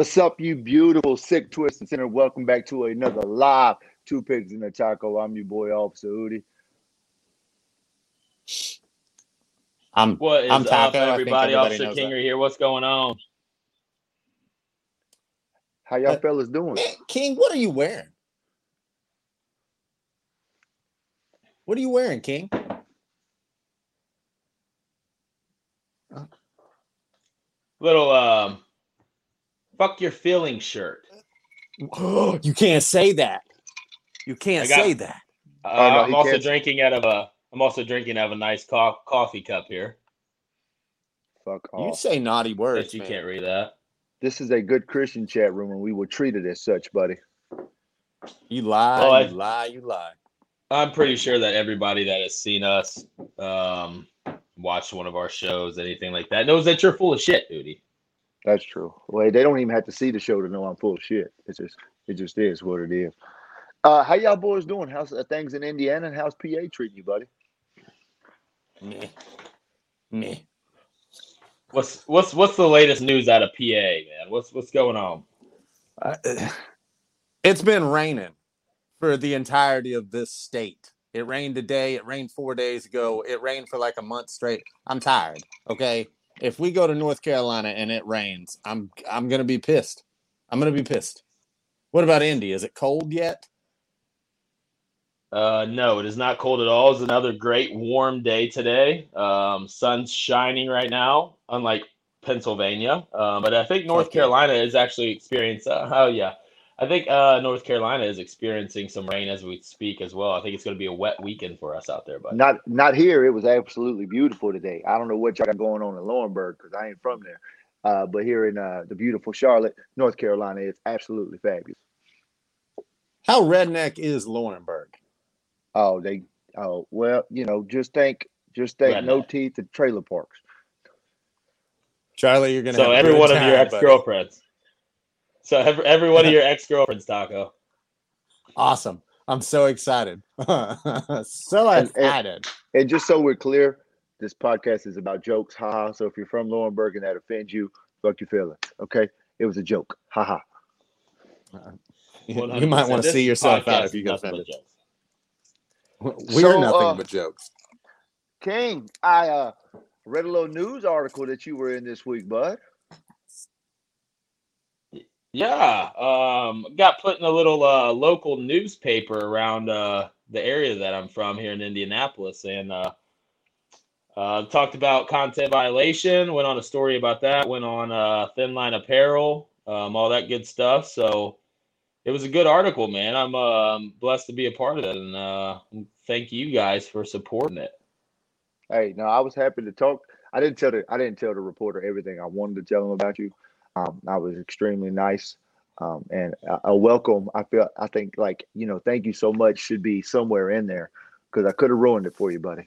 What's up, you beautiful sick twist and center? Welcome back to another live Two Pigs in the Taco. I'm your boy Officer Udi. I'm What is I'm up, Taco. I think everybody? everybody Officer knows King that. here. What's going on? How y'all Uh, fellas doing? King, what are you wearing? What are you wearing, King? Little um, fuck your feelings shirt. you can't say that. You can't got- say that. Uh, Oh, no, I'm also can't- drinking out of a. I'm also drinking out of a nice co- coffee cup here. Fuck off. You say naughty words. But you man. can't read that. This is a good Christian chat room, and we will treat it as such, buddy. You lie. Well, I- you lie. You lie. I'm pretty sure that everybody that has seen us, um, watched one of our shows, anything like that, knows that you're full of shit, duty. That's true. Well, they don't even have to see the show to know I'm full of shit. It's just, it just is what it is. Uh, how y'all boys doing? How's uh, things in Indiana, and how's PA treating you, buddy? Meh. Meh. What's what's what's the latest news out of PA, man? What's what's going on? Uh, it's been raining for the entirety of this state. It rained today. It rained four days ago. It rained for like a month straight. I'm tired. Okay. If we go to North Carolina and it rains, I'm I'm gonna be pissed. I'm gonna be pissed. What about Indy? Is it cold yet? Uh, no, it is not cold at all. It's another great warm day today. Um, sun's shining right now, unlike Pennsylvania. Uh, but I think North yeah. Carolina is actually experiencing. Uh, oh yeah, I think uh, North Carolina is experiencing some rain as we speak as well. I think it's going to be a wet weekend for us out there. But Not, not here. It was absolutely beautiful today. I don't know what y'all got going on in Laurinburg because I ain't from there. Uh, but here in uh, the beautiful Charlotte, North Carolina, it's absolutely fabulous. How redneck is Laurinburg? Oh, they. Oh, well, you know, just think, just think, no teeth and trailer parks. Charlie, you're gonna so have every good one of your ex buddy. girlfriends. So every, every one of your ex girlfriends, Taco. Awesome. I'm so excited. so And- and- excited. And just so we're clear, this podcast is about jokes, haha. So if you're from Laurinburg and that offends you, fuck your feelings. Okay, it was a joke, haha. You you might want to see yourself out if you is get nothing offended. jokes. We're So, nothing uh, but jokes. King, I uh, read a little news article that you were in this week, bud. Yeah, um, got put in a little uh, local newspaper around uh, the area that I'm from here in Indianapolis, and uh, uh, talked about content violation. Went on a story about that. Went on uh, Thin Line Apparel, um, all that good stuff. So it was a good article, man. I'm uh, blessed to be a part of it, and thank you guys for supporting it. Hey, no, I was happy to talk. I didn't tell the I didn't tell the reporter everything I wanted to tell him about you. Um, I was extremely nice, um, and a, a welcome. I feel I think like you know, thank you so much should be somewhere in there because I could have ruined it for you, buddy.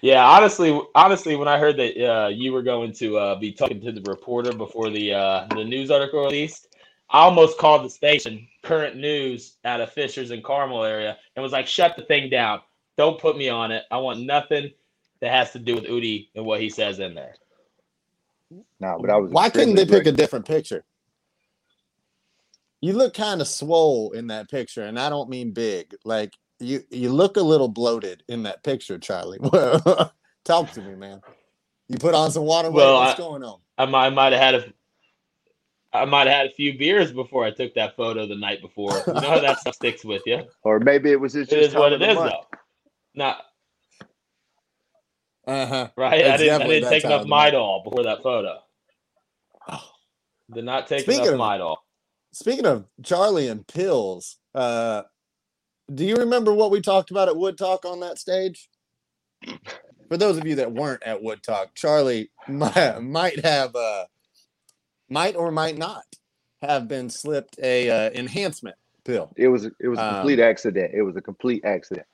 Yeah, honestly, honestly, when I heard that uh, you were going to uh, be talking to the reporter before the uh, the news article released, I almost called the station, Current News, out of Fishers and Carmel area, and was like, "Shut the thing down! Don't put me on it. I want nothing that has to do with Udi and what he says in there." No, but I was. Why couldn't they extremely pick a different picture? You look kind of swole in that picture, and I don't mean big. Like you, you look a little bloated in that picture, Charlie. Talk to me, man. You put on some water weight. Well, What's I- going on? I might, I might have had a, I might have had a few beers before I took that photo the night before. You know how that stuff sticks with you. Or maybe it was just, It just is what time of it the is, month. though. Not Uh huh. right. I didn't, I didn't take time enough of the. Midol before that photo. Did not take Speaking enough of- Midol. Speaking of Charlie and pills, uh, do you remember what we talked about at Wood Talk on that stage? For those of you that weren't at Wood Talk, Charlie might, might have, uh, might or might not have been slipped a uh, enhancement pill. It was it was a Um, complete accident. It was a complete accident.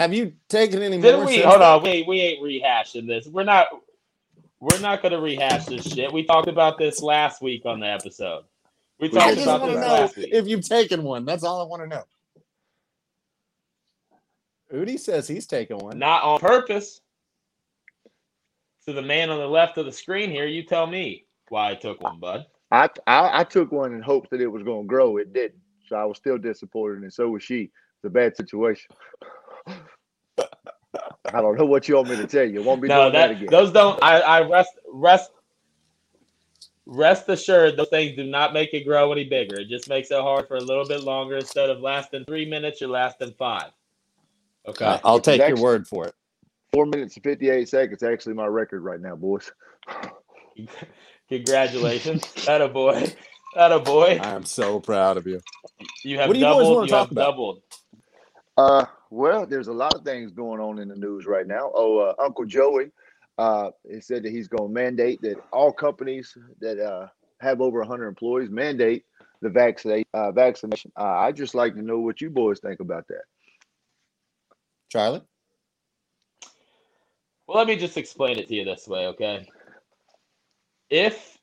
Have you taken any Didn't more? we? Hold on. We we ain't rehashing this. We're not. We're not going to rehash this shit. We talked about this last week on the episode. We We I talked just about want this know last week. if you've taken one. That's all I want to know. Udi says he's taken one. Not on purpose. to the man on the left of the screen here. You tell me why I took one, bud. I, I I took one in hopes that it was going to grow. It didn't, so I was still disappointed, and so was she. It's a bad situation. I don't know what you want me to tell you. Won't be No, doing that, that again. those don't. I, I rest rest rest assured. Those things do not make it grow any bigger. It just makes it hard for a little bit longer. Instead of lasting three minutes, you're lasting five. Okay. Uh, I'll take your word for it. Four minutes and fifty-eight seconds. Actually, my record right now, boys. Congratulations, that a boy, that a boy. I am so proud of you. You have What do you boys doubled. wanna You, talk have about? doubled. Uh, well, there's a lot of things going on in the news right now. Oh, uh, Uncle Joey, uh, he said that he's going to mandate that all companies that uh, have over 100 employees mandate the vaccinate uh, vaccination. Uh, I just like to know what you boys think about that. Charlie? Well, let me just explain it to you this way, okay? If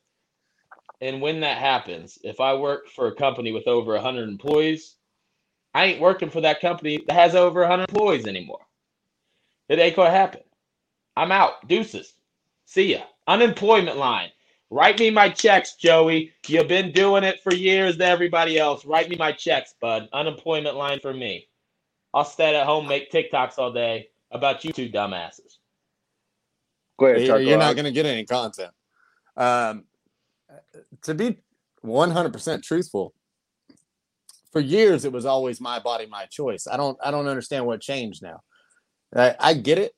and when that happens, if I work for a company with over 100 employees, I ain't working for that company that has over 100 employees anymore. It ain't gonna happen. I'm out. Deuces. See ya. Unemployment line. Write me my checks, Joey. You've been doing it for years to everybody else. Write me my checks, bud. Unemployment line for me. I'll stay at home, make TikToks all day about you two dumbasses. Go ahead, You're, Tucker. you're not going to get any content. Um, to be 100% truthful, for years it was always my body, my choice. I don't, I don't understand what changed now. I, I get it,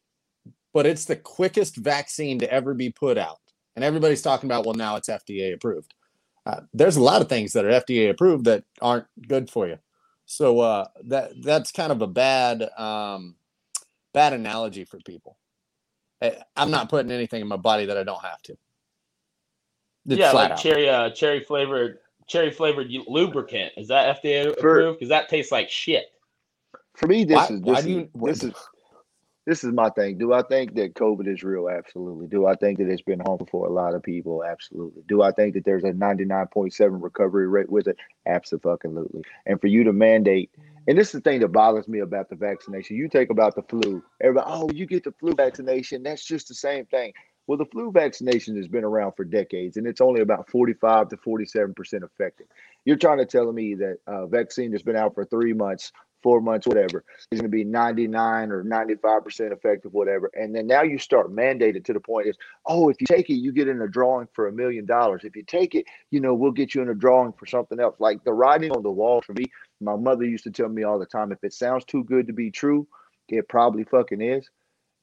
but it's the quickest vaccine to ever be put out, and everybody's talking about, well, now it's FDA approved. Uh, there's a lot of things that are FDA approved that aren't good for you. So uh, that that's kind of a bad um, bad analogy for people. I'm not putting anything in my body that I don't have to. It's yeah, like out. cherry, uh, cherry flavored, cherry flavored lubricant. Is that FDA approved? Because that tastes like shit. For me, this Why- is why this do is, you- this is this is my thing. Do I think that COVID is real? Absolutely. Do I think that it's been harmful for a lot of people? Absolutely. Do I think that there's a 99.7 recovery rate with it? Absolutely. And for you to mandate, and this is the thing that bothers me about the vaccination. You take about the flu. Everybody, oh, you get the flu vaccination. That's just the same thing. Well, the flu vaccination has been around for decades, and it's only about 45 to 47 percent effective. You're trying to tell me that a vaccine that's been out for three months, four months, whatever, is going to be 99 or 95 percent effective, whatever. And then now you start mandated to the point is, oh, if you take it, you get in a drawing for a million dollars. If you take it, you know, we'll get you in a drawing for something else. Like the writing on the wall for me, my mother used to tell me all the time, if it sounds too good to be true, it probably fucking is.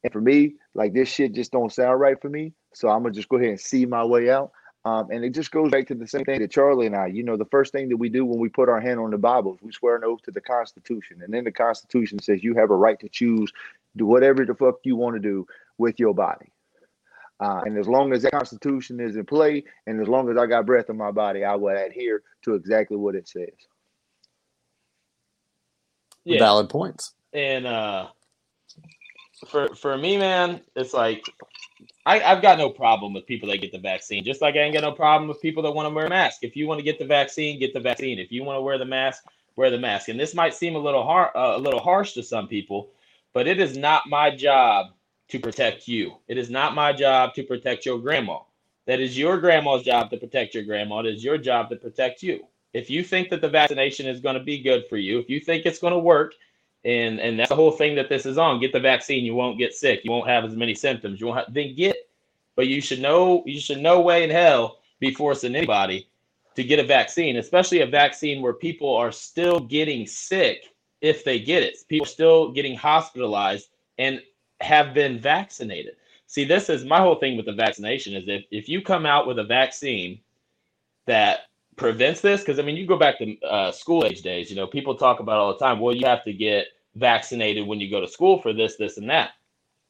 And for me, like this shit just don't sound right for me. So I'm gonna just go ahead and see my way out. Um, and it just goes back to the same thing that Charlie and I, you know, the first thing that we do when we put our hand on the Bible is we swear an oath to the Constitution. And then the Constitution says you have a right to choose, do whatever the fuck you want to do with your body. Uh, and as long as that Constitution is in play, and as long as I got breath in my body, I will adhere to exactly what it says. Yeah. Valid points. And uh, for for me, man, it's like I, I've got no problem with people that get the vaccine. Just like I ain't got no problem with people that want to wear a mask. If you want to get the vaccine, get the vaccine. If you want to wear the mask, wear the mask. And this might seem a little har- uh, a little harsh to some people, but it is not my job to protect you. It is not my job to protect your grandma. That is your grandma's job to protect your grandma. It is your job to protect you. If you think that the vaccination is going to be good for you, if you think it's going to work, and and that's the whole thing that this is on. Get the vaccine, you won't get sick. You won't have as many symptoms. You won't have, then get. But you should know you should no way in hell be forcing anybody to get a vaccine, especially a vaccine where people are still getting sick if they get it. People are still getting hospitalized and have been vaccinated. See, this is my whole thing with the vaccination is if, if you come out with a vaccine that prevents this, because I mean, you go back to uh, school age days, you know, people talk about all the time, well, you have to get vaccinated when you go to school for this, this, and that.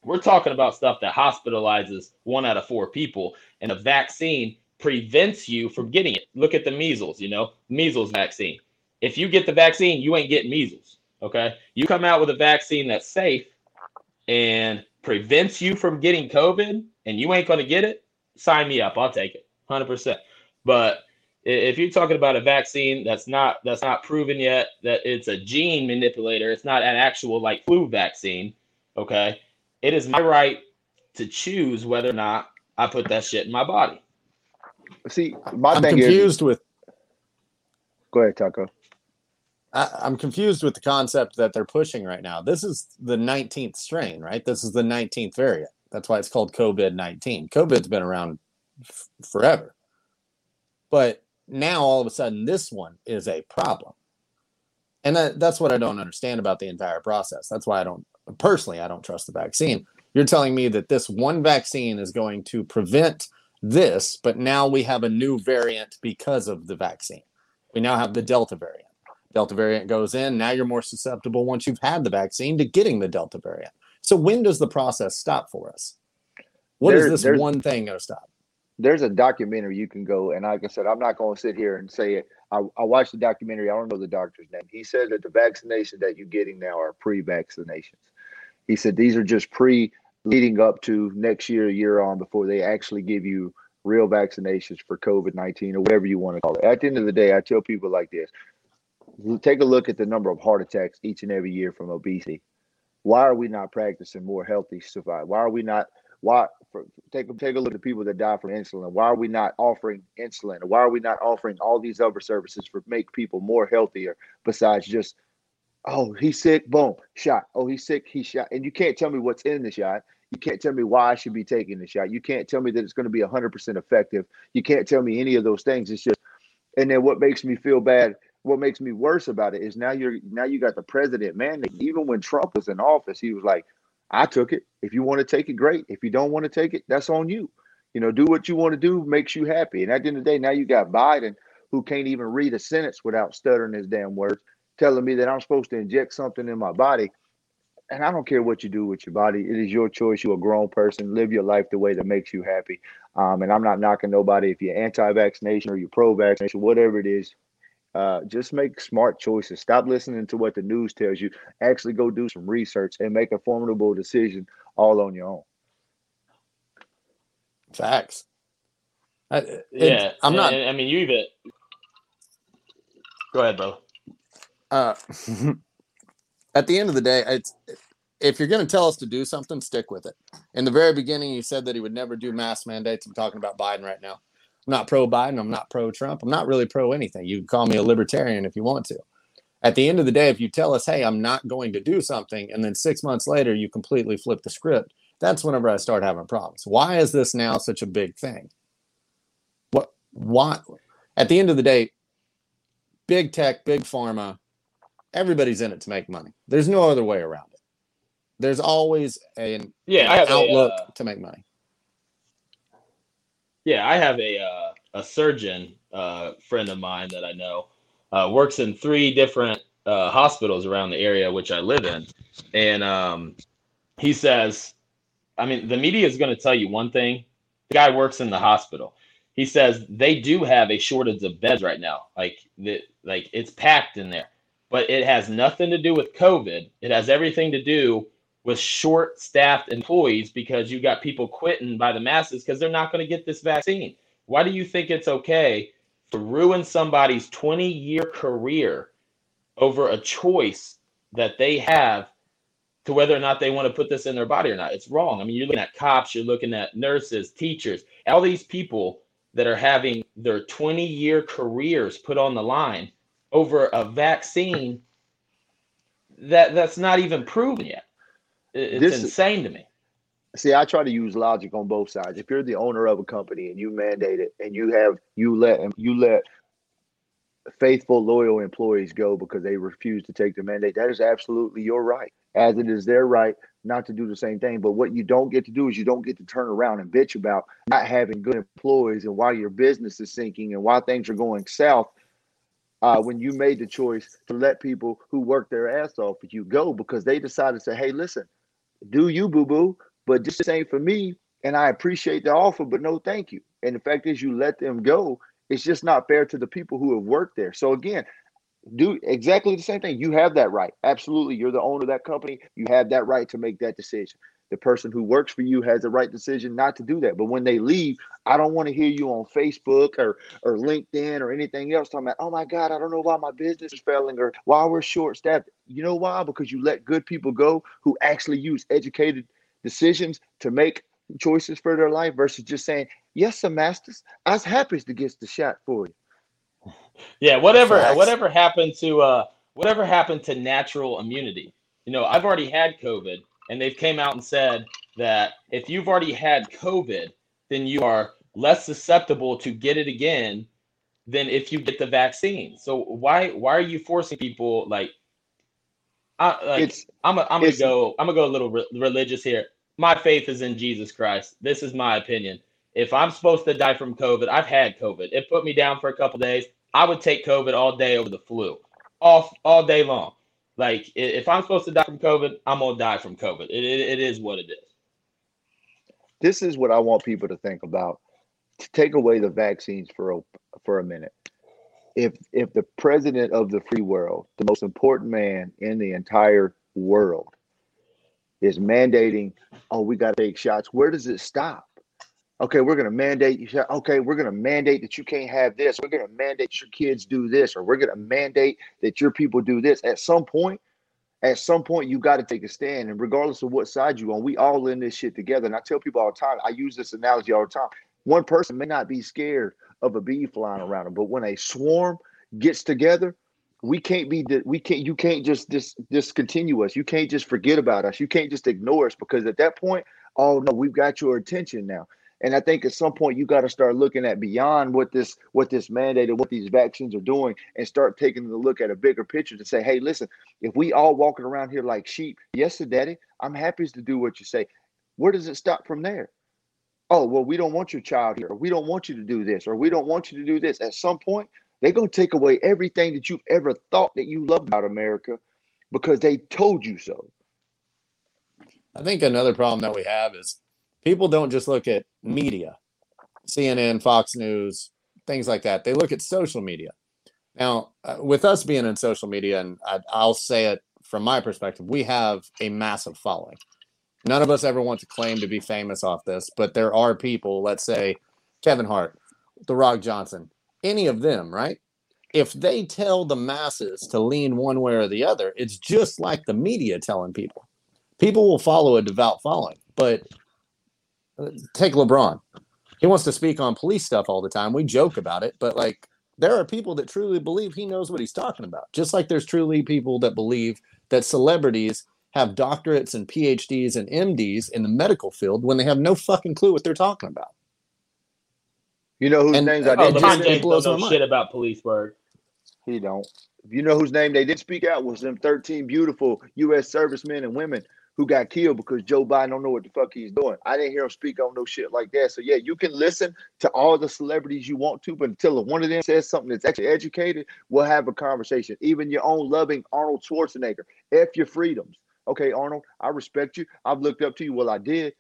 We're talking about stuff that hospitalizes one out of four people, and a vaccine prevents you from getting it. Look at the measles, you know, measles vaccine. If you get the vaccine, you ain't getting measles. Okay. You come out with a vaccine that's safe and prevents you from getting COVID and you ain't to get it, sign me up. I'll take it 100%. But i- if you're talking about a vaccine that's not that's not proven yet that it's a gene manipulator, it's not an actual like flu vaccine, okay? It is my right to choose whether or not I put that shit in my body. See, my I'm thing confused with. Go ahead, Taco. I, I'm confused with the concept that they're pushing right now. This is the 19th strain, right? This is the 19th variant. That's why it's called COVID 19. COVID's been around f- forever. But now all of a sudden, this one is a problem. And that, that's what I don't understand about the entire process. That's why I don't, personally, I don't trust the vaccine. You're telling me that this one vaccine is going to prevent this, but now we have a new variant because of the vaccine. We now have the Delta variant. Delta variant goes in. Now you're more susceptible once you've had the vaccine to getting the Delta variant. So when does the process stop for us? What is There- this one thing going to stop? There's a documentary you can go, and like I said, I'm not going to sit here and say it. I, I watched the documentary. I don't know the doctor's name. He said that the vaccinations that you're getting now are pre-vaccinations. He said these are just pre leading up to next year, year on before they actually give you real vaccinations for COVID 19 or whatever you want to call it. At the end of the day, I tell people like this take a look at the number of heart attacks each and every year from obesity. Why are we not practicing more healthy survival? Why are we not? Why for, take a take a look at the people that die from insulin? Why are we not offering insulin? Why are we not offering all these other services for make people more healthier besides just oh he's sick, boom, shot. Oh he's sick, he shot. And you can't tell me what's in the shot. You can't tell me why I should be taking the shot. You can't tell me that it's going to be 100% effective. You can't tell me any of those things. It's just, and then what makes me feel bad, what makes me worse about it is now you're now you got the president, man. Even when Trump was in office, he was like, I took it. If you want to take it, great. If you don't want to take it, that's on you. You know, do what you want to do, makes you happy. And at the end of the day, now you got Biden who can't even read a sentence without stuttering his damn words, telling me that I'm supposed to inject something in my body. And I don't care what you do with your body. It is your choice. You're a grown person. Live your life the way that makes you happy. Um, and I'm not knocking nobody if you're anti-vaccination or you're pro-vaccination, whatever it is. Uh, just make smart choices. Stop listening to what the news tells you. Actually, go do some research and make a formidable decision all on your own. Facts. I, it- yeah, I'm not. and- I mean, you even go ahead, bro. uh, at the end of the day, it's if you're going to tell us to do something, stick with it. In the very beginning, you said that he would never do mask mandates. I'm talking about Biden right now. I'm not pro Biden. I'm not pro Trump. I'm not really pro anything. You can call me a libertarian if you want to. At the end of the day, if you tell us, hey, I'm not going to do something, and then six months later you completely flip the script, that's whenever I start having problems. Why is this now such a big thing? What? Why? At the end of the day, big tech, big pharma, everybody's in it to make money. There's no other way around it. There's always an Yeah, I have outlook a, uh, to make money. Yeah, I have a uh, a surgeon uh, friend of mine that I know uh, works in three different uh, hospitals around the area which I live in, and um, he says, I mean, the media is going to tell you one thing. The guy works in the hospital. He says they do have a shortage of beds right now. Like the like it's packed in there, but it has nothing to do with COVID. It has everything to do with short-staffed employees because you got people quitting by the masses because they're not going to get this vaccine. Why do you think it's okay to ruin somebody's 20-year career over a choice that they have to whether or not they want to put this in their body or not? It's wrong. I mean, you're looking at cops, you're looking at nurses, teachers, all these people that are having their 20-year careers put on the line over a vaccine that that's not even proven yet. It- It's This- insane to me. See, I try to use logic on both sides. If you're the owner of a company and you mandate it and you have you let you let faithful, loyal employees go because they refuse to take the mandate, that is absolutely your right. As it is their right not to do the same thing. But what you don't get to do is you don't get to turn around and bitch about not having good employees and why your business is sinking and why things are going south. Uh, when you made the choice to let people who work their ass off you go because they decided to say, hey, listen, do you boo boo, but this ain't for me. And I appreciate the offer, but no thank you. And the fact is, you let them go. It's just not fair to the people who have worked there. So again, do exactly the same thing. You have that right. Absolutely. You're the owner of that company. You have that right to make that decision. The person who works for you has the right decision not to do that. But when they leave, I don't want to hear you on Facebook or or LinkedIn or anything else talking about, oh my God, I don't know why my business is failing or why we're short staffed. You know why? Because you let good people go who actually use educated decisions to make choices for their life versus just saying, Yes, sir, masters, I was happy to get the shot for you. Yeah, whatever Facts. whatever happened to uh whatever happened to natural immunity? You know, I've already had COVID and they've came out and said that if you've already had COVID, then you are less susceptible to get it again than if you get the vaccine. So why why are you forcing people like I like It's I'm a, I'm gonna go I'm gonna go a little re- religious here. My faith is in Jesus Christ. This is my opinion. If I'm supposed to die from COVID, I've had COVID. It put me down for a couple days. I would take COVID all day over the flu, all all day long. Like if I'm supposed to die from COVID, I'm gonna die from COVID. It, it, it is what it is. this is what I want people to think about. To take away the vaccines for a, for a minute. If if the president of the free world, the most important man in the entire world, is mandating, oh, we got to take shots. Where does it stop? Okay, we're going to mandate you. shot- Okay, we're going to mandate that you can't have this. We're going to mandate your kids do this, or we're going to mandate that your people do this. At some point, at some point you got to take a stand and regardless of what side you on we all in this shit together and i tell people all the time i use this analogy all the time one person may not be scared of a bee flying around them but when a swarm gets together we can't be we can't you can't just dis, discontinue us you can't just forget about us you can't just ignore us because at that point oh no we've got your attention now and i think at some point you got to start looking at beyond what this what this mandate and what these vaccines are doing and start taking a look at a bigger picture to say hey listen if we all walking around here like sheep, yes, sir, daddy, I'm happy to do what you say. Where does it stop from there? Oh, well, we don't want your child here, or we don't want you to do this, or we don't want you to do this. At some point, they're gonna take away everything that you've ever thought that you loved about America because they told you so. I think another problem that we have is people don't just look at media, CNN, Fox News, things like that. They look at social media. Now, uh, with us being in social media, and I, I'll say it from my perspective, we have a massive following. None of us ever want to claim to be famous off this, but there are people, let's say Kevin Hart, The Rock Johnson, any of them, right? If they tell the masses to lean one way or the other, it's just like the media telling people people will follow a devout following. But take LeBron. He wants to speak on police stuff all the time. We joke about it, but like there are people that truly believe he knows what he's talking about. Just like there's truly people that believe that celebrities have doctorates and PhDs and MDs in the medical field when they have no fucking clue what they're talking about. You know whose And- names uh, I Oh, Oh, LeBron just- speak it James blows don't my know mind. shit about police work. He don't. You know whose name they did speak out was them 13 beautiful U.S. servicemen and women who got killed because Joe Biden don't know what the fuck he's doing. I didn't hear him speak on no shit like that. So yeah, you can listen to all the celebrities you want to, but until one of them says something that's actually educated, we'll have a conversation. Even your own loving Arnold Schwarzenegger, F your freedoms. Okay, Arnold, I respect you. I've looked up to you. Well, I did.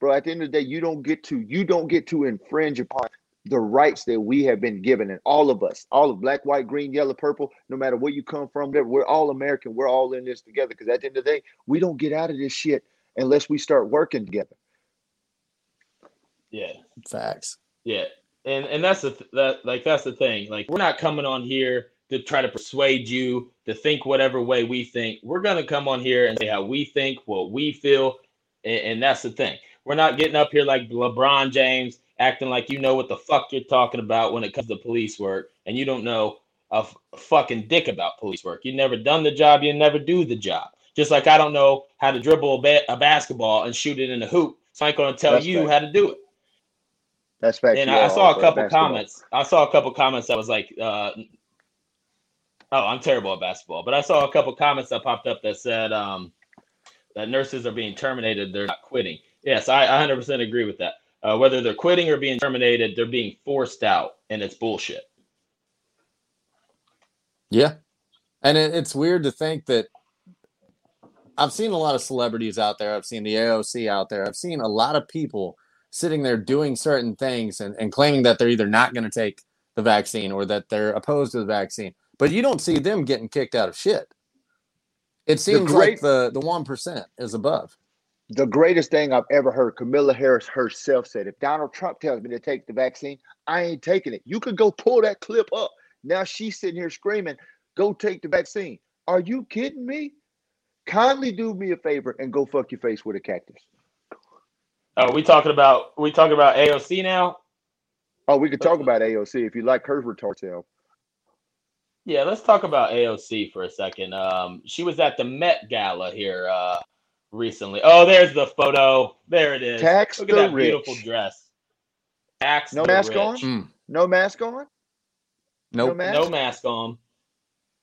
Bro, at the end of the day, you don't get to you don't get to infringe upon the rights that we have been given, and all of us, all of black, white, green, yellow, purple, no matter where you come from, we're all American. We're all in this together. Because at the end of the day, we don't get out of this shit unless we start working together. Yeah. Facts. Yeah, and and that's the th- that like that's the thing. Like we're not coming on here to try to persuade you to think whatever way we think. We're gonna come on here and say how we think, what we feel, and, and that's the thing. We're not getting up here like LeBron James acting like you know what the fuck you're talking about when it comes to police work, and you don't know a, f- a fucking dick about police work. You never done the job. You never do the job. Just like I don't know how to dribble a, ba- a basketball and shoot it in the hoop, so I ain't gonna tell That's you fact. how to do it. That's fact. And I, I saw a couple basketball. comments. I saw a couple comments that was like, uh, "Oh, I'm terrible at basketball," but I saw a couple comments that popped up that said um, that nurses are being terminated. They're not quitting. Yes, I 100% agree with that. Uh, whether they're quitting or being terminated, they're being forced out, and it's bullshit. Yeah. And it, it's weird to think that I've seen a lot of celebrities out there. I've seen the AOC out there. I've seen a lot of people sitting there doing certain things and, and claiming that they're either not going to take the vaccine or that they're opposed to the vaccine. But you don't see them getting kicked out of shit. It seems like great- the the one percent is above. The greatest thing I've ever heard, Camilla Harris herself said, if Donald Trump tells me to take the vaccine, I ain't taking it. You could go pull that clip up. Now she's sitting here screaming, go take the vaccine. Are you kidding me? Kindly do me a favor and go fuck your face with a cactus. Oh, we talking about we talking about AOC now? Oh, we could talk about AOC if you like her retard. Yeah, let's talk about AOC for a second. Um, she was at the Met Gala here uh, recently. Oh, there's the photo. There it is. Tax Look at the that beautiful dress. Tax No the mask rich. on? Mm. No mask on? No mask? No mask on.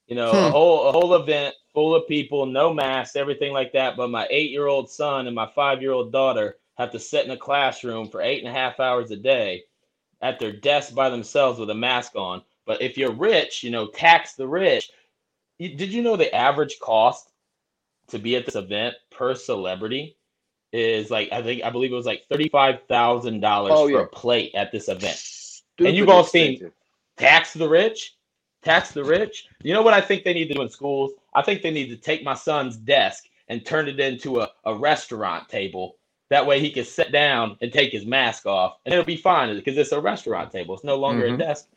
You know, Hmm. a whole a whole event full of people, no masks, everything like that. But my eight year old son and my five year old daughter have to sit in a classroom for eight and a half hours a day at their desk by themselves with a mask on. But if you're rich, you know, tax the rich. You- Did you know the average cost to be at this event per celebrity is like I think I believe it was like thirty five thousand dollars Oh, for yeah. a plate at this event Stupid you've all seen- expensive. tax the rich tax the rich you know what i think they need to do in schools i think they need to take my son's desk and turn it into a, a restaurant table that way he can sit down and take his mask off and it'll be fine because it's a restaurant table it's no longer Mhm. a desk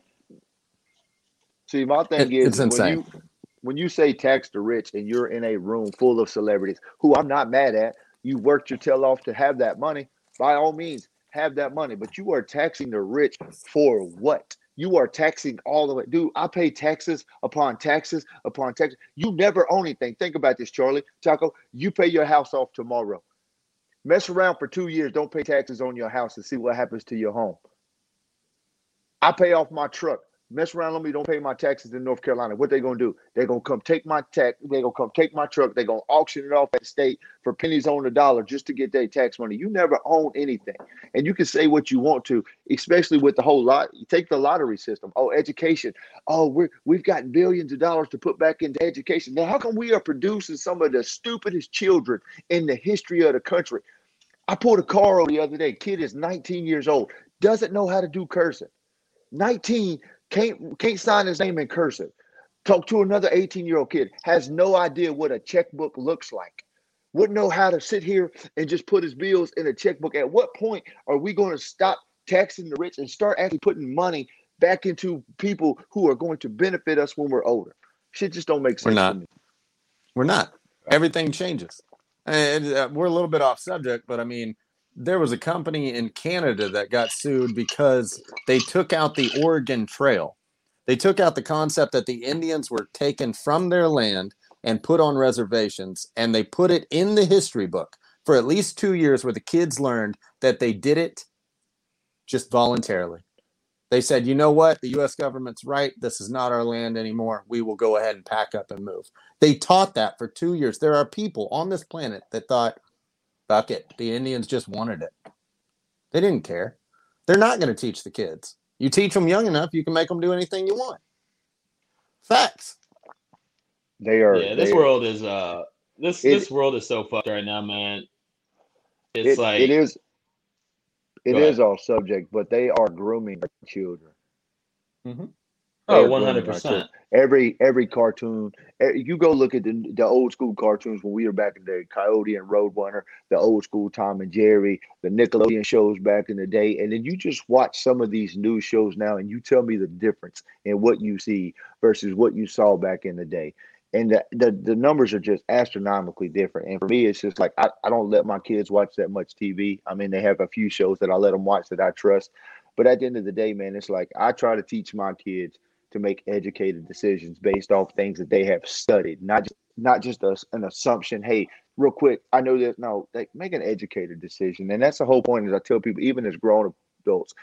See, my thing It- is it's when insane. you when you say tax the rich and you're in a room full of celebrities who I'm not mad at, you worked your tail off to have that money. By all means, have that money. But you are taxing the rich for what? You are taxing all the way. Dude, I pay taxes upon taxes upon taxes. You never own anything. Think about this, Charlie. Chaco, you pay your house off tomorrow. Mess around for two years. Don't pay taxes on your house and see what happens to your home. I pay off my truck. Mess around on me, don't pay my taxes in North Carolina. What they gonna do? They gonna come take my tax. They gonna come take my truck. They gonna auction it off at the state for pennies on the dollar just to get their tax money. You never own anything, and you can say what you want to, especially with the whole lot. Take the lottery system. Oh, education. Oh, we're we've got billions of dollars to put back into education. Now, how come we are producing some of the stupidest children in the history of the country? I pulled a car over the other day. Kid is 19 years old, doesn't know how to do cursing. 19 can't can't sign his name in cursive. Talk to another 18 year old kid has no idea what a checkbook looks like. Wouldn't know how to sit here and just put his bills in a checkbook. At what point are we going to stop taxing the rich and start actually putting money back into people who are going to benefit us when we're older? Shit just don't make sense. We're not. to me. We're not. Everything changes. And uh, we're a little bit off subject, but I mean, there was a company in Canada that got sued because they took out the Oregon Trail. They took out the concept that the Indians were taken from their land and put on reservations, and they put it in the history book for at least two years where the kids learned that they did it just voluntarily. They said, you know what? The US government's right. This is not our land anymore. We will go ahead and pack up and move. They taught that for two years. There are people on this planet that thought, fuck it. The Indians just wanted it. They didn't care. They're not going to teach the kids. You teach them young enough, you can make them do anything you want. Facts. They are. yeah this they- world is uh this It- this world is so fucked right now man it's it, like it is. It is Go is ahead. off subject, but they are grooming our children. Oh 100% every every cartoon you go look at the, the old school cartoons when we were back in the coyote and roadrunner the old school tom and jerry the nickelodeon shows back in the day and then you just watch some of these new shows now and you tell me the difference in what you see versus what you saw back in the day. And the, the, the numbers are just astronomically different and for me it's just like I, I don't let my kids watch that much tv i mean they have a few shows that i let them watch that i trust. But at the end of the day man it's like i try to teach my kids to make educated decisions based off things that they have studied, not just not just a, an assumption. Hey, real quick, I know that. No, like make an educated decision, and that's the whole point. Is I tell people, even as grown adults,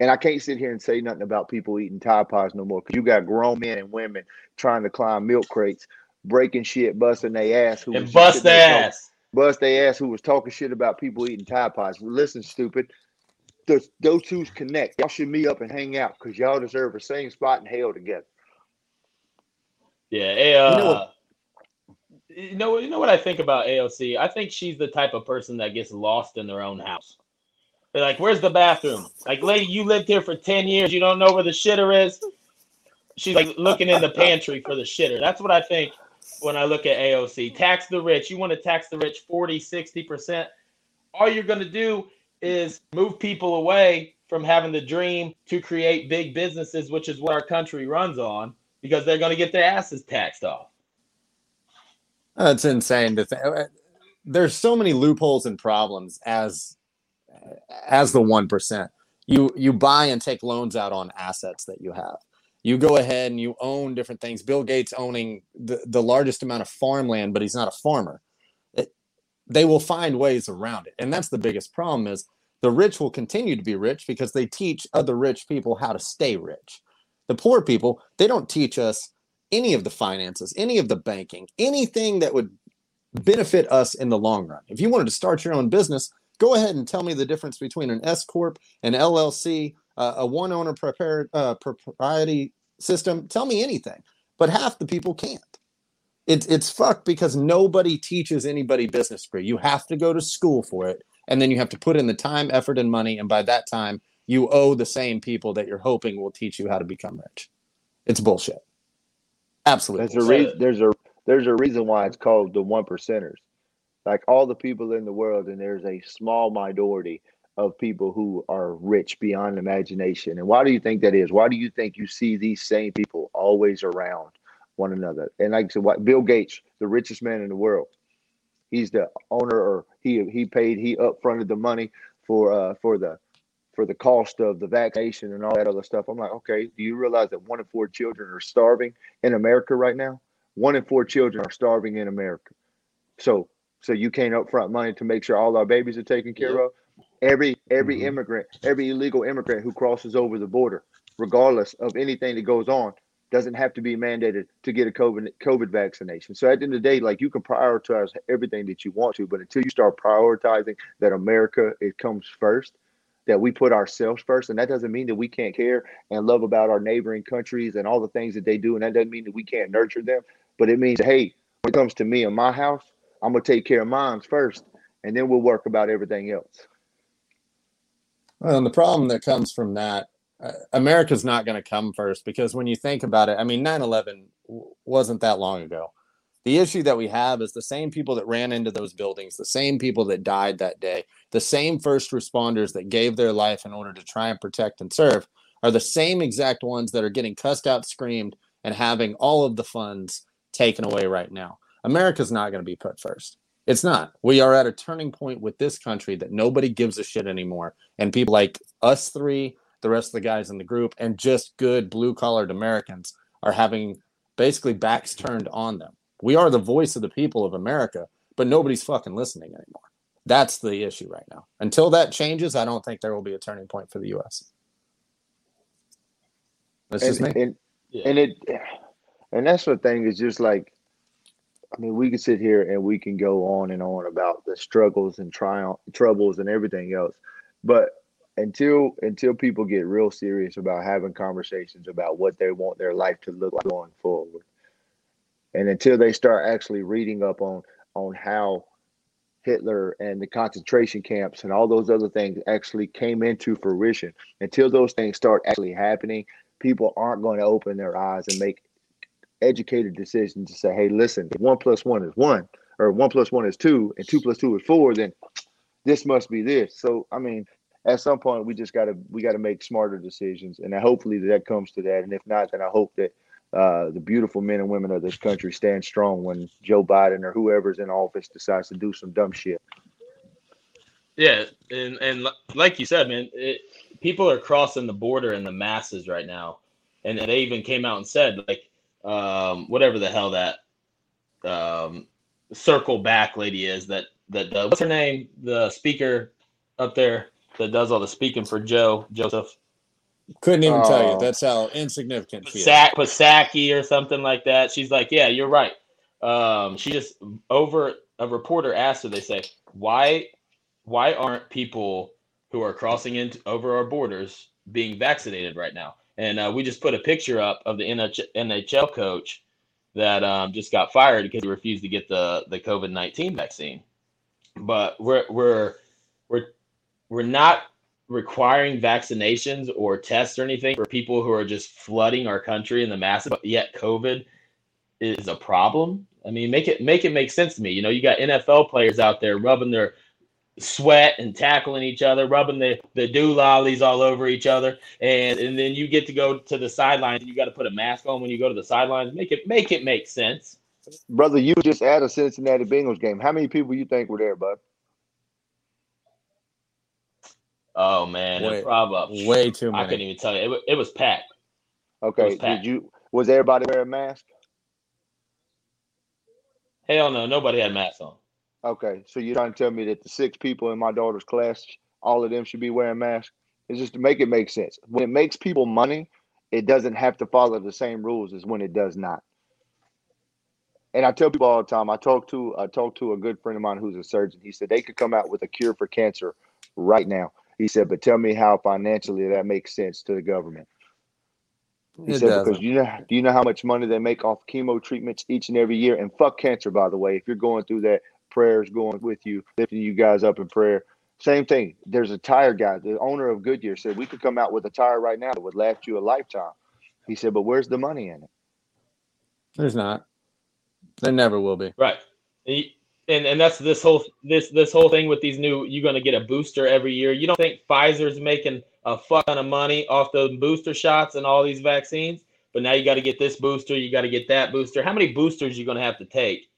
and I can't sit here and say nothing about people eating Tide Pods no more because you got grown men and women trying to climb milk crates, breaking shit, busting their ass, who and bust their ass bust their ass who was talking shit about people eating Tide Pods. Listen, stupid. Those, those two connect. Y'all should meet up and hang out because y'all deserve the same spot in hell together. Yeah, hey, uh, You know what- you know, you know what I think about AOC. I think she's the type of person that gets lost in their own house. They're like, "Where's the bathroom?" Like, lady, you lived here for ten years. You don't know where the shitter is. She's like looking in the pantry for the shitter. That's what I think when I look at AOC. Tax the rich. You want to tax the rich 40, 60 percent. All you're going to do is move people away from having the dream to create big businesses, which is what our country runs on because they're going to get their asses taxed off. That's insane to think. There's so many loopholes and problems as as the 1%. You you buy and take loans out on assets that you have. You go ahead and you own different things. Bill Gates owning the, the largest amount of farmland, but he's not a farmer. It, they will find ways around it. And that's the biggest problem is the rich will continue to be rich because they teach other rich people how to stay rich. The poor people, they don't teach us any of the finances, any of the banking, anything that would benefit us in the long run. If you wanted to start your own business, go ahead and tell me the difference between an S corp, an LLC, uh, a one owner prepared uh, propriety system. Tell me anything, but half the people can't. It's it's fucked because nobody teaches anybody business you. You have to go to school for it, and then you have to put in the time, effort, and money. And by that time, you owe the same people that you're hoping will teach you how to become rich. It's bullshit. Absolutely. There's a reason. There's a there's a reason why it's called the one percenters. Like all the people in the world, and there's a small minority of people who are rich beyond imagination. And why do you think that is? Why do you think you see these same people always around one another? And like said, what Bill Gates, the richest man in the world, he's the owner, or he he paid he upfronted the money for uh for the for the cost of the vaccination and all that other stuff. I'm like, okay, do you realize that one in four children are starving in America right now? One in four children are starving in America. So so you can't upfront money to make sure all our babies are taken care of. Every every mm-hmm. immigrant, every illegal immigrant who crosses over the border, regardless of anything that goes on, doesn't have to be mandated to get a COVID COVID vaccination. So at the end of the day, like you can prioritize everything that you want to, but until you start prioritizing that America it comes first, that we put ourselves first, and that doesn't mean that we can't care and love about our neighboring countries and all the things that they do, and that doesn't mean that we can't nurture them. But it means, hey, when it comes to me and my house, I'm gonna take care of mine first, and then we'll work about everything else. Well, and the problem that comes from that, America's not going to come first because when you think about it, I mean, 9 11 wasn't that long ago. The issue that we have is the same people that ran into those buildings, the same people that died that day, the same first responders that gave their life in order to try and protect and serve are the same exact ones that are getting cussed out, screamed, and having all of the funds taken away right now. America's not going to be put first. It's not. We are at a turning point with this country that nobody gives a shit anymore. And people like us three, the rest of the guys in the group, and just good blue collared Americans are having basically backs turned on them. We are the voice of the people of America, but nobody's fucking listening anymore. That's the issue right now. Until that changes, I don't think there will be a turning point for the U.S. That's and, just me. And, yeah. and it, and that's the thing is just like I mean, we can sit here and we can go on and on about the struggles and triumph, troubles and everything else, but until until people get real serious about having conversations about what they want their life to look like going forward, and until they start actually reading up on on how Hitler and the concentration camps and all those other things actually came into fruition, until those things start actually happening, people aren't going to open their eyes and make educated decisions to say, hey, listen, one plus one is one, or one plus one is two, and two plus two is four, then this must be this. So, I mean, at some point, we just got to we got to make smarter decisions, and hopefully that comes to that. And if not, then I hope that uh, the beautiful men and women of this country stand strong when Joe Biden or whoever's in office decides to do some dumb shit. Yeah, and and like you said, man, it, people are crossing the border in the masses right now, and they even came out and said like um, whatever the hell that um, circle back lady is that that uh, what's her name? The speaker up there that does all the speaking for Joe Joseph. Couldn't even tell you. Oh. That's how insignificant she Pasak, is. Pasaki or something like that. She's like, yeah, you're right. Um, she just over a reporter asked her. They say, why, why aren't people who are crossing into over our borders being vaccinated right now? And uh, we just put a picture up of the NHL coach that um, just got fired because he refused to get the the COVID nineteen vaccine. But we're we're we're we're not requiring vaccinations or tests or anything for people who are just flooding our country in the masses. But yet COVID is a problem. I mean, make it make it make sense to me. You know, you got NFL players out there rubbing their sweat and tackling each other, rubbing the the doolollies all over each other, and and then you get to go to the sidelines. You got to put a mask on when you go to the sidelines. Make it make it make sense. Brother, you just at a Cincinnati Bengals game. How many people you think were there, bud? Oh man, Way- probably Way too much. I couldn't even tell you. It, it was packed. Okay, was packed. did you? Was everybody wearing a mask? Hell no, nobody had masks on. Okay, so you're trying to tell me that the six people in my daughter's class, all of them should be wearing masks? It's just to make it make sense. When it makes people money, it doesn't have to follow the same rules as when it does not. And I tell people all the time. I talked to I talked to a good friend of mine who's a surgeon. He said they could come out with a cure for cancer right now. He said, but tell me how financially that makes sense to the government. He It said doesn't. because you know do you know how much money they make off chemo treatments each and every year? And fuck cancer, by the way. If you're going through that, prayers going with you, lifting you guys up in prayer. Same thing. There's a tire guy. The owner of Goodyear said we could come out with a tire right now that would last you a lifetime. He said, but where's the money in it? There's not. There never will be. Right. Y- And and that's this whole this this whole thing with these new you're gonna get a booster every year. You don't think Pfizer's making a fuck ton of money off the booster shots and all these vaccines? But now you got to get this booster, you got to get that booster. How many boosters you gonna have to take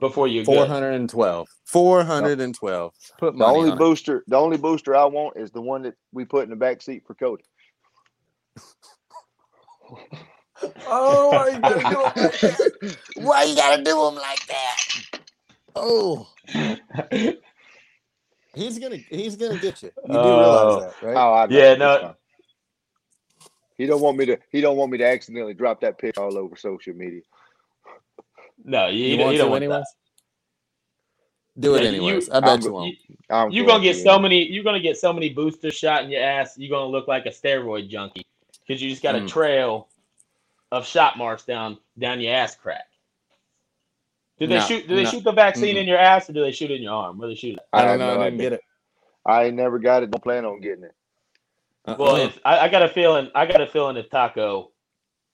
before you Four good? hundred and twelve. Four hundred and twelve. Put The money only on it. booster, the only booster I want is the one that we put in the back seat for Cody. Oh, why you gotta do 'em like that? Why you gotta do them like that? Oh, he's gonna he's gonna get you. You do Oh. realize that, right? Oh, I know. Yeah, no. He don't want me to. He don't want me to accidentally drop that picture all over social media. no, you, You, you, don't- want you to don't want anyways? that. Do it Yeah, you- anyways. I bet I'm you go- won't. I'm You're going gonna get so many. You're gonna get so many boosters shot in your ass. You're gonna look like a steroid junkie because you just got a Mm. trail of shot marks down down your ass crack. Do they No, shoot? Do they no. shoot the vaccine Mm-mm. in your ass or do they shoot it in your arm? Where they shoot it? I don't have know. no I didn't idea. get it. I ain't never got it. Don't plan on getting it. Uh-uh. Well, Uh-uh. if I, I got a feeling, I got a feeling if Taco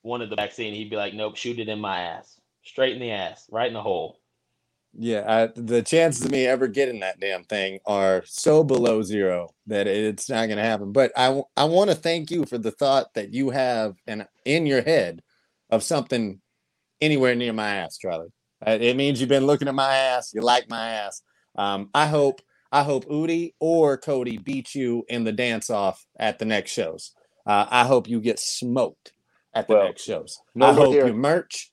wanted the vaccine, he'd be like, "Nope, shoot it in my ass, straight in the ass, right in the hole." Yeah, I, the chances of me ever getting that damn thing are so below zero that it's not going to happen. But I, I want to thank you for the thought that you have and in your head of something anywhere near my ass, Charlie. Uh, It means you've been looking at my ass. You like my ass. Um, I hope I hope Udi or Cody beat you in the dance off at the next shows. Uh, I hope you get smoked at the Well, next shows. no I hope there. you merch.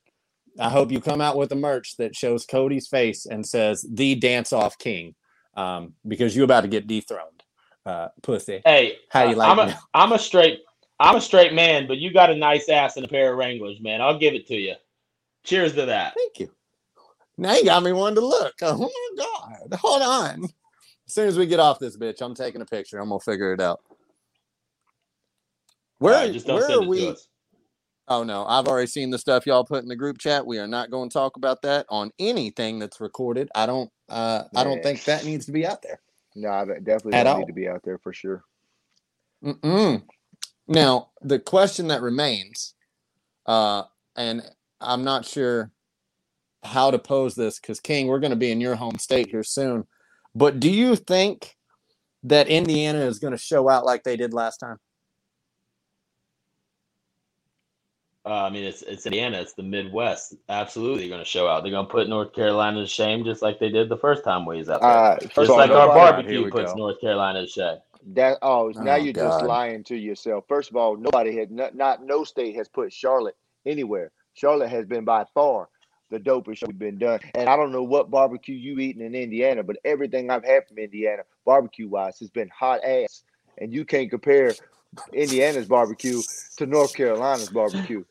I hope you come out with a merch that shows Cody's face and says "The Dance Off King," um, because you're about to get dethroned, uh, pussy. Hey, How you like I'm a, I'm a straight, I'm a straight man, but you got a nice ass and a pair of Wranglers, man. I'll give it to you. Cheers to that. Thank you. Now you got me wanting to look. Oh my god! Hold on. As soon as we get off this bitch, I'm taking a picture. I'm gonna figure it out. Where, right, where are we? Oh no, I've already seen the stuff y'all put in the group chat. We are not going to talk about that on anything that's recorded. I don't. Uh, I don't think that needs to be out there. No, I definitely At don't all. need to be out there for sure. Mm-mm. Now, the question that remains, uh, and I'm not sure how to pose this because, King, we're going to be in your home state here soon. But do you think that Indiana is going to show out like they did last time? Uh, I mean, it's it's Indiana, it's the Midwest. Absolutely, going to show out. They're going to put North Carolina to shame, just like they did the first time we was out there. Uh, just all, like our barbecue puts go. North Carolina to shame. That oh, now Oh, you're just lying to yourself. First of all, nobody had not, not no state has put Charlotte anywhere. Charlotte has been by far the dopest we've been done. And I don't know what barbecue you eating in Indiana, but everything I've had from Indiana, barbecue wise, has been hot ass. And you can't compare Indiana's barbecue to North Carolina's barbecue.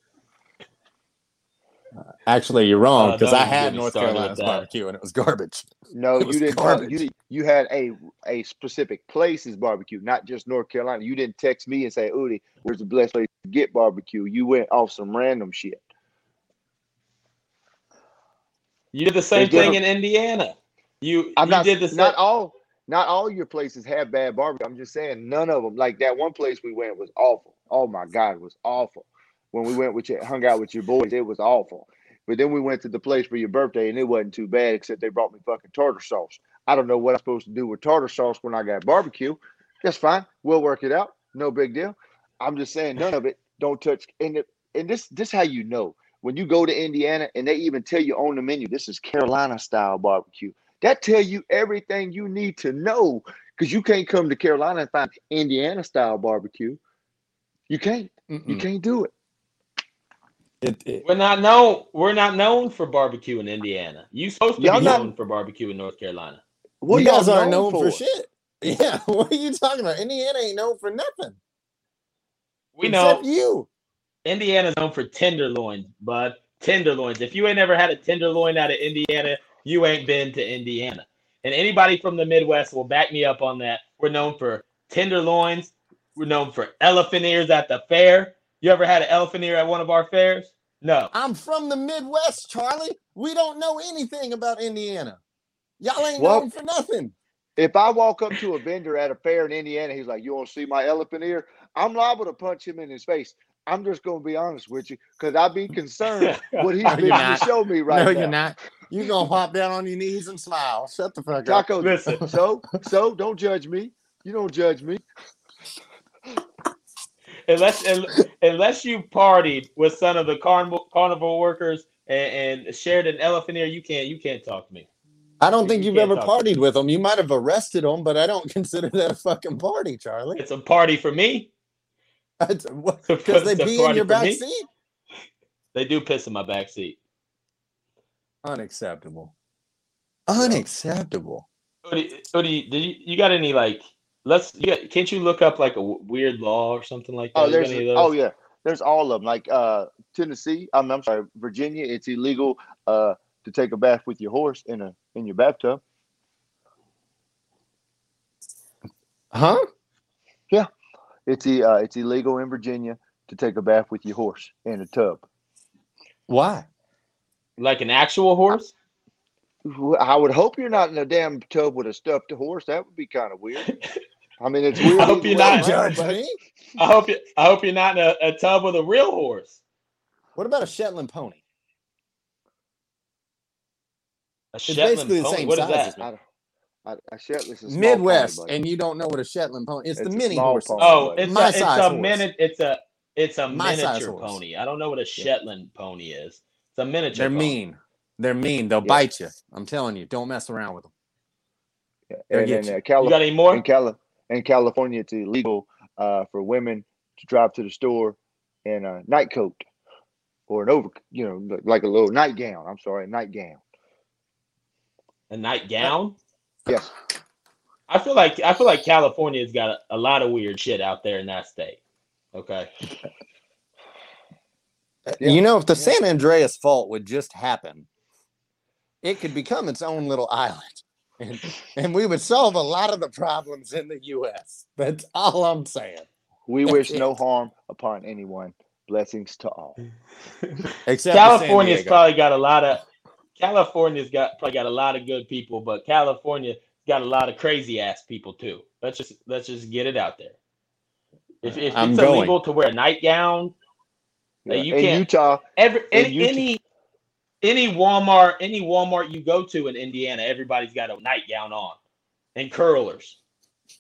Actually, you're wrong Uh, because don't I had North Carolina's barbecue and it was garbage. No, It you didn't. garbage. You you had a a specific place's barbecue, not just North Carolina. You didn't text me and say, "Udi, where's the best place to get barbecue?" You went off some random shit. You did the same thing in Indiana. You I'm you not did the same. not all not all your places have bad barbecue. I'm just saying none of them. Like that one place we went was awful. Oh my god, it was awful. When we went with your hung out with your boys, it was awful. But then we went to the place for your birthday and it wasn't too bad, except they brought me fucking tartar sauce. I don't know what I'm supposed to do with tartar sauce when I got barbecue. That's fine. We'll work it out. No big deal. I'm just saying none of it. Don't touch. And it, and this this how you know when you go to Indiana and they even tell you on the menu this is Carolina style barbecue. That tell you everything you need to know because you can't come to Carolina and find Indiana style barbecue. You can't. You Mm-mm. can't do it. It- it- We're not known. We're not known for barbecue in Indiana. You supposed to Y'all be not- known for barbecue in North Carolina. What you guys aren't known for? for? shit. Yeah, what are you talking about? Indiana ain't known for nothing. We know you. Indiana's known for tenderloins, bud. Tenderloins. If you ain't never had a tenderloin out of Indiana, you ain't been to Indiana. And anybody from the Midwest will back me up on that. We're known for tenderloins. We're known for elephant ears at the fair. You ever had an elephant ear at one of our fairs? No. I'm from the Midwest, Charlie. We don't know anything about Indiana. Y'all ain't Well- known for nothing. If I walk up to a vendor at a fair in Indiana, he's like, "You want to see my elephant ear?" I'm liable to punch him in his face. I'm just going to be honest with you because I'd be concerned what he's No, you're been not. to show me right no, now. No, you're not. You gonna pop down on your knees and smile. Shut the fuck up. Taco, Listen. so so don't judge me. You don't judge me. unless unless you partied with some of the carnival carnival workers and, and shared an elephant ear, you can't you can't talk to me. I don't think You you've ever partied with them. You might have arrested them, but I don't consider that a fucking party, Charlie. It's a party for me. Because they a pee in your back me. seat. They do piss in my back seat. Unacceptable. Unacceptable. Udi, Udi, did you, you got any like? Let's. You got, can't you look up like a w- weird law or something like that? Oh, there's any of oh yeah, there's all of them. Like uh, Tennessee, I'm, I'm sorry, Virginia, it's illegal uh to take a bath with your horse in a in your bathtub. Huh? It's uh, it's illegal in Virginia to take a bath with your horse in a tub. Why? Like an actual horse? I would hope you're not in a damn tub with a stuffed horse. That would be kind of weird. I mean, it's weird. I hope you're not Judge me. I hope you. I hope you're not in a, a tub with a real horse. What about a Shetland pony? A It's Shetland basically the pony? same What is size that? I, I, Shetland's a small Midwest, pony, and you don't know what a Shetland pony. It's, It's the a mini horse. pony. Oh, it's My a it's a minute. It's a it's a My miniature pony. I don't know what a Shetland pony is. It's a miniature. They're pony. mean. They're mean. They'll Yeah. bite you. I'm telling you. Don't mess around with them. They'll and you. uh, Cali- You got any more? in, Cali- in California, it's illegal uh, for women to drive to the store in a night coat or an over, you know, like a little nightgown. I'm sorry, nightgown. A nightgown? Yes. I feel like I feel like California's got a, a lot of weird shit out there in that state. Okay. Yeah. You know, if the Yeah. San Andreas fault would just happen, it could become its own little island. And, and we would solve a lot of the problems in the U.S. That's all I'm saying. We That's wish it. no harm upon anyone. Blessings to all. Except California's probably got a lot of California's got probably got a lot of good people, but California got a lot of crazy ass people too. Let's just let's just get it out there. If, if it's going. illegal to wear a nightgown, Yeah. you in can't- Utah, every any, Utah- any any Walmart any Walmart you go to in Indiana, everybody's got a nightgown on and curlers.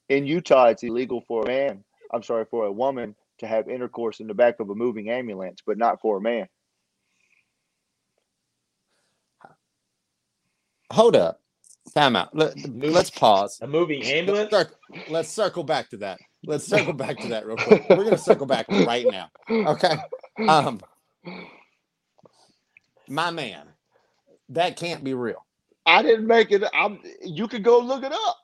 in Utah, it's illegal for a man. I'm sorry, for a woman to have intercourse in the back of a moving ambulance, but not for a man. Hold up. Time out. Let, let's pause. A moving Let's ambulance. circle, let's circle back to that. Let's circle back to that real quick. We're gonna circle back right now. Okay. Um my man, that can't be real. I didn't make it. I'm. You could go look it up.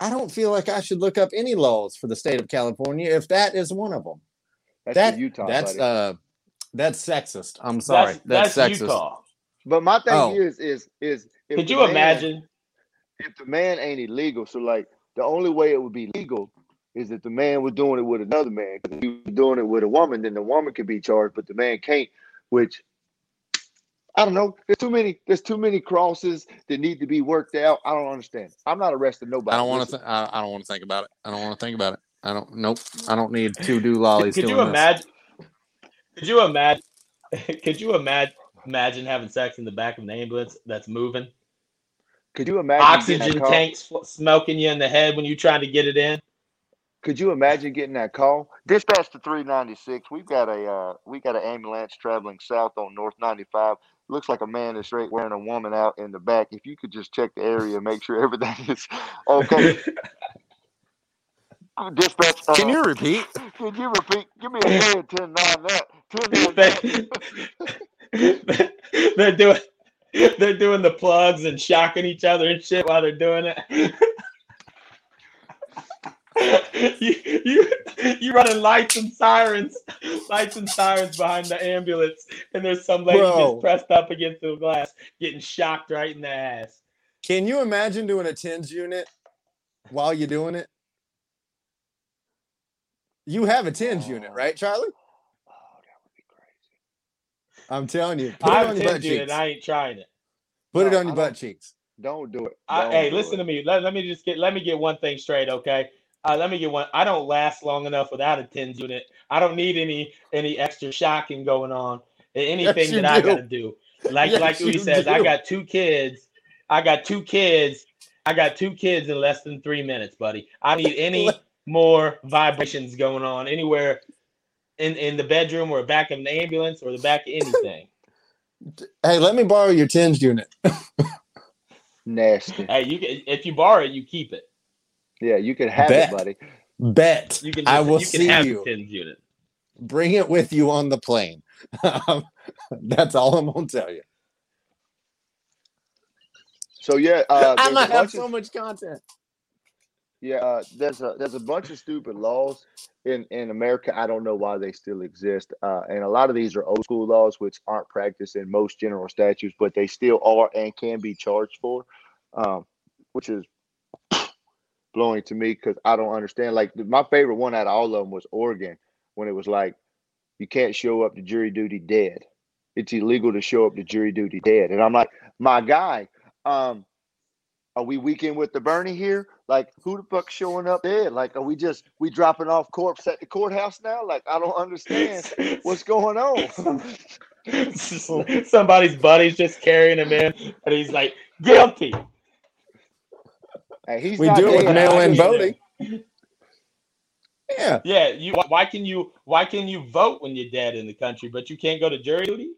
I don't feel like I should look up any laws for the state of California if that is one of them. That's that Utah, that's buddy. uh that's sexist. I'm sorry. That's, That's, that's sexist. Utah. But my thing oh. is, is, is. if Could you man- imagine? if the man ain't illegal? So like, the only way it would be legal is if the man was doing it with another man. If he was doing it with a woman, then the woman could be charged, but the man can't. Which I don't know. There's too many. There's too many crosses that need to be worked out. I don't understand. I'm not arresting nobody. I don't want to. Listen, Th- I, I don't want to think about it. I don't want to think about it. I don't. Nope. I don't need two do lollies Could doing you this. imagine? Could you imagine? Could you imagine? Imagine having sex in the back of an ambulance that's moving. Could you imagine Oxygen that tanks fl- smoking you in the head when you're trying to get it in. Could you imagine getting that call? Dispatch to 396. We've got a uh, we got an ambulance traveling south on North 95. looks like a man is straight wearing a woman out in the back. If you could just check the area and make sure everything is okay. Dispatch. Uh, Can you repeat? Can you repeat? Give me a hand, 10 9 that. 10 9 that. They're doing they're doing the plugs and shocking each other and shit while they're doing it. you, you you running lights and sirens, lights and sirens behind the ambulance, and there's some lady Bro. just pressed up against the glass, getting shocked right in the ass. Can you imagine doing a tens unit while you're doing it? You have a tens unit, oh. right, Charlie? Oh, that would be crazy. I'm telling you. Put it I'm on your butt tempted and cheeks. I ain't trying it. Put it on your I butt cheeks. Don't do it. Don't hey, do listen it. to me. Let, let me just get let me get one thing straight, okay? Uh, let me get one. I don't last long enough without a tens unit. I don't need any any extra shocking going on. Anything you that I gotta do. Like Yes, like Udi you says, I got two kids. I got two kids. I got two kids in less than three minutes, buddy. I need any more vibrations going on anywhere in in the bedroom or back of an ambulance or the back of anything. Hey, let me borrow your tens unit. Nasty. hey, you can if you borrow it, you keep it. Yeah, you can have Bet. it, buddy. Bet. You can. I will you can see have you. the tens unit. Bring it with you on the plane. That's all I'm gonna tell you. So yeah, uh, I there's a might have bunch so much content. Yeah, uh, there's a there's a bunch of stupid laws in in America. I don't know why they still exist, uh, and a lot of these are old school laws which aren't practiced in most general statutes, but they still are and can be charged for, um, which is blowing to me because I don't understand. Like my favorite one out of all of them was Oregon when it was like you can't show up to jury duty dead. It's illegal to show up to jury duty dead, and I'm like, my guy. Um, are we weekend with the Bernie here? Like, who the fuck showing up dead? Like, are we just we dropping off corpse at the courthouse now? Like, I don't understand what's going on. Somebody's buddy's just carrying him in, and he's like, guilty. Hey, he's We not do it with mail-in voting. Yeah. Yeah, you. Why can you? Why can you vote when you're dead in the country, but you can't go to jury duty?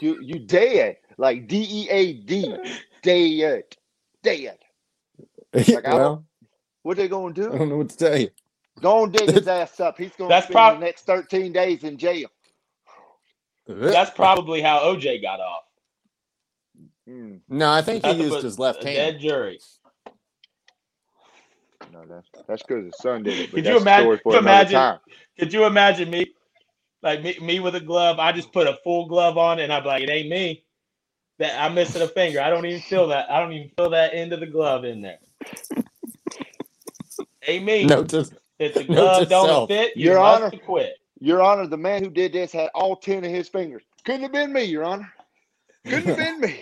You you dead. Like D E A D. Dead. Dead. Like, I well, What they gonna do? I do? don't know what to tell you. Go on dig his ass up. He's gonna That's spend prob- the next 13 days in jail. That's probably how OJ got off. Mm, No, I think he used his left hand. Dead jury. no, that's that's because his son did it. Could you imagine- could imagine- Could you imagine me, like me, me with a glove? I just put a full glove on, and I'm like, it ain't me. That I'm missing a finger. I don't even feel that. I don't even feel that end of the glove in there. Amen. No, Note to if the note to glove don't self. fit, you Your must Honor. quit. Your Honor, the man who did this had all 10 of his fingers. Couldn't have been me, Your Honor. Couldn't have been me.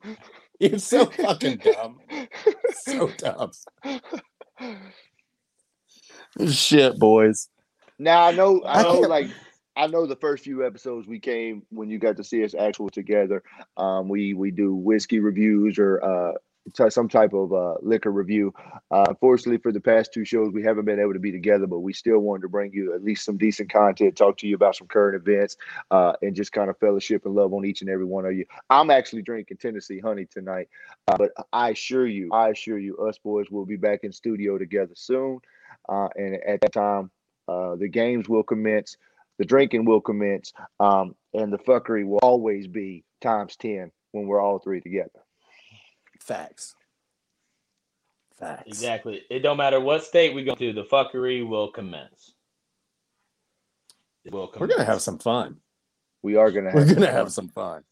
You're so fucking dumb. So dumb. Shit, boys. Now I know, I I know, can't- like I know the first few episodes we came when you got to see us actual together. Um, we we do whiskey reviews or uh t- some type of uh, liquor review. Uh, unfortunately, for the past two shows, we haven't been able to be together, but we still wanted to bring you at least some decent content, talk to you about some current events, uh, and just kind of fellowship and love on each and every one of you. I'm actually drinking Tennessee honey tonight, uh, but I assure you, I assure you, us boys will be back in studio together soon, uh, and at that time, uh, the games will commence. The drinking will commence, um, and the fuckery will always be times 10 when we're all three together. Facts. Facts. Exactly. It don't matter what state we go to, the fuckery will commence. It will We're gonna have some fun. We are going to have We're some gonna fun. have some fun.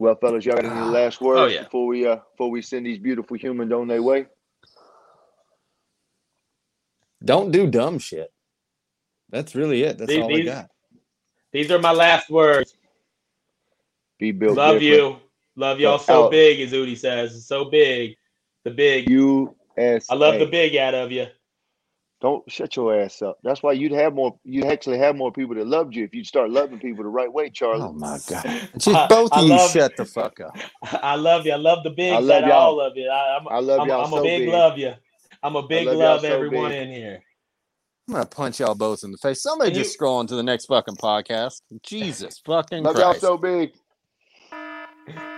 Well, fellas, y'all got any last words Oh, yeah. before we uh before we send these beautiful humans on their way? Don't do dumb shit. That's really it. That's These- all I these- got. These are my last words. Be built. Love different. you. Love y'all so big, as Udi says. So big. The big. U S. I love the big out of you. Don't shut your ass up. That's why you'd have more. You'd actually have more people that loved you if you'd start loving people the right way, Charlie. Oh my god. Just I- both I of you love- shut the fuck up. I love you. I love the big I out love of y'all. all of you. I, I'm, I love I'm, y'all I'm so a big, big. love you. I'm a big love love, so everyone big. in here. I'm gonna punch y'all both in the face. Somebody just you... scroll into the next fucking podcast. Jesus fucking Christ. y'all so big.